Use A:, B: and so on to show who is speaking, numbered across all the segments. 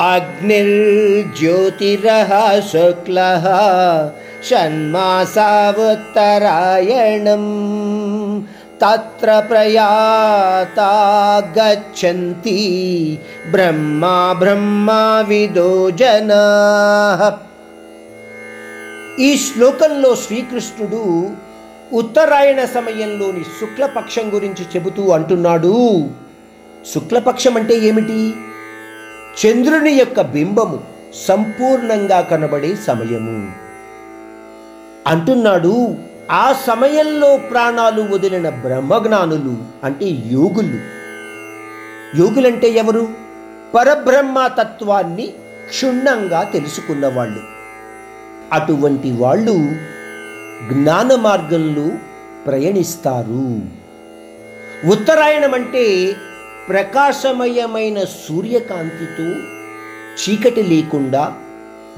A: అగ్నిర్జ్యోతిరః శుక్లः షణ్మాసావుత్తరాయణం తత్ర ప్రయాతా గచ్చంతి బ్రహ్మా బ్రహ్మా విదో ఈ శ్లోకంలో శ్రీకృష్ణుడు ఉత్తరాయణ సమయంలోని శుక్లపక్షం గురించి చెబుతూ అంటున్నాడు. శుక్లపక్షం అంటే ఏమిటి? చంద్రుని యొక్క బింబము సంపూర్ణంగా కనబడే సమయము. అంటున్నాడు ఆ సమయంలో ప్రాణాలు వదిలిన బ్రహ్మజ్ఞానులు అంటే యోగులు. యోగులంటే ఎవరు? పరబ్రహ్మ తత్వాన్ని క్షుణ్ణంగా తెలుసుకున్న వాళ్ళు. అటువంటి వాళ్ళు జ్ఞాన మార్గంలో ప్రయాణిస్తారు. ఉత్తరాయణం అంటే ప్రకాశమయమైన సూర్యకాంతితో చీకటి లేకుండా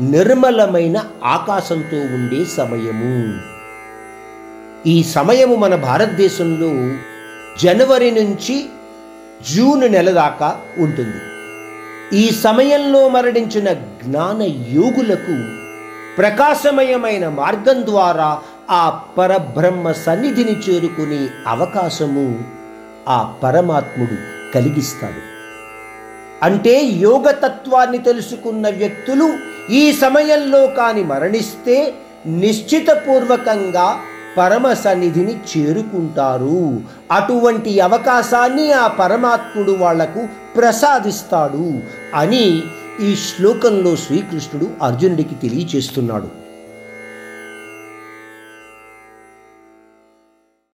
A: నిర్మలమైన ఆకాశంతో ఉండే సమయము. ఈ సమయము మన భారతదేశంలో జనవరి నుంచి జూన్ నెల దాకా ఉంటుంది. ఈ సమయంలో మరణించిన జ్ఞాన యోగులకు ప్రకాశమయమైన మార్గం ద్వారా ఆ పరబ్రహ్మ సన్నిధిని చేరుకునే అవకాశము ఆ పరమాత్ముడు కలిగిస్తాడు. అంటే యోగతత్వాన్ని తెలుసుకున్న వ్యక్తులు ఈ సమయంలో కాని మరణిస్తే నిశ్చితపూర్వకంగా పరమ సన్నిధిని చేరుకుంటారు. అటువంటి అవకాశాన్ని ఆ పరమాత్ముడు వాళ్ళకు ప్రసాదిస్తాడు అని ఈ శ్లోకంలో శ్రీకృష్ణుడు అర్జునుడికి తెలియచేస్తున్నాడు.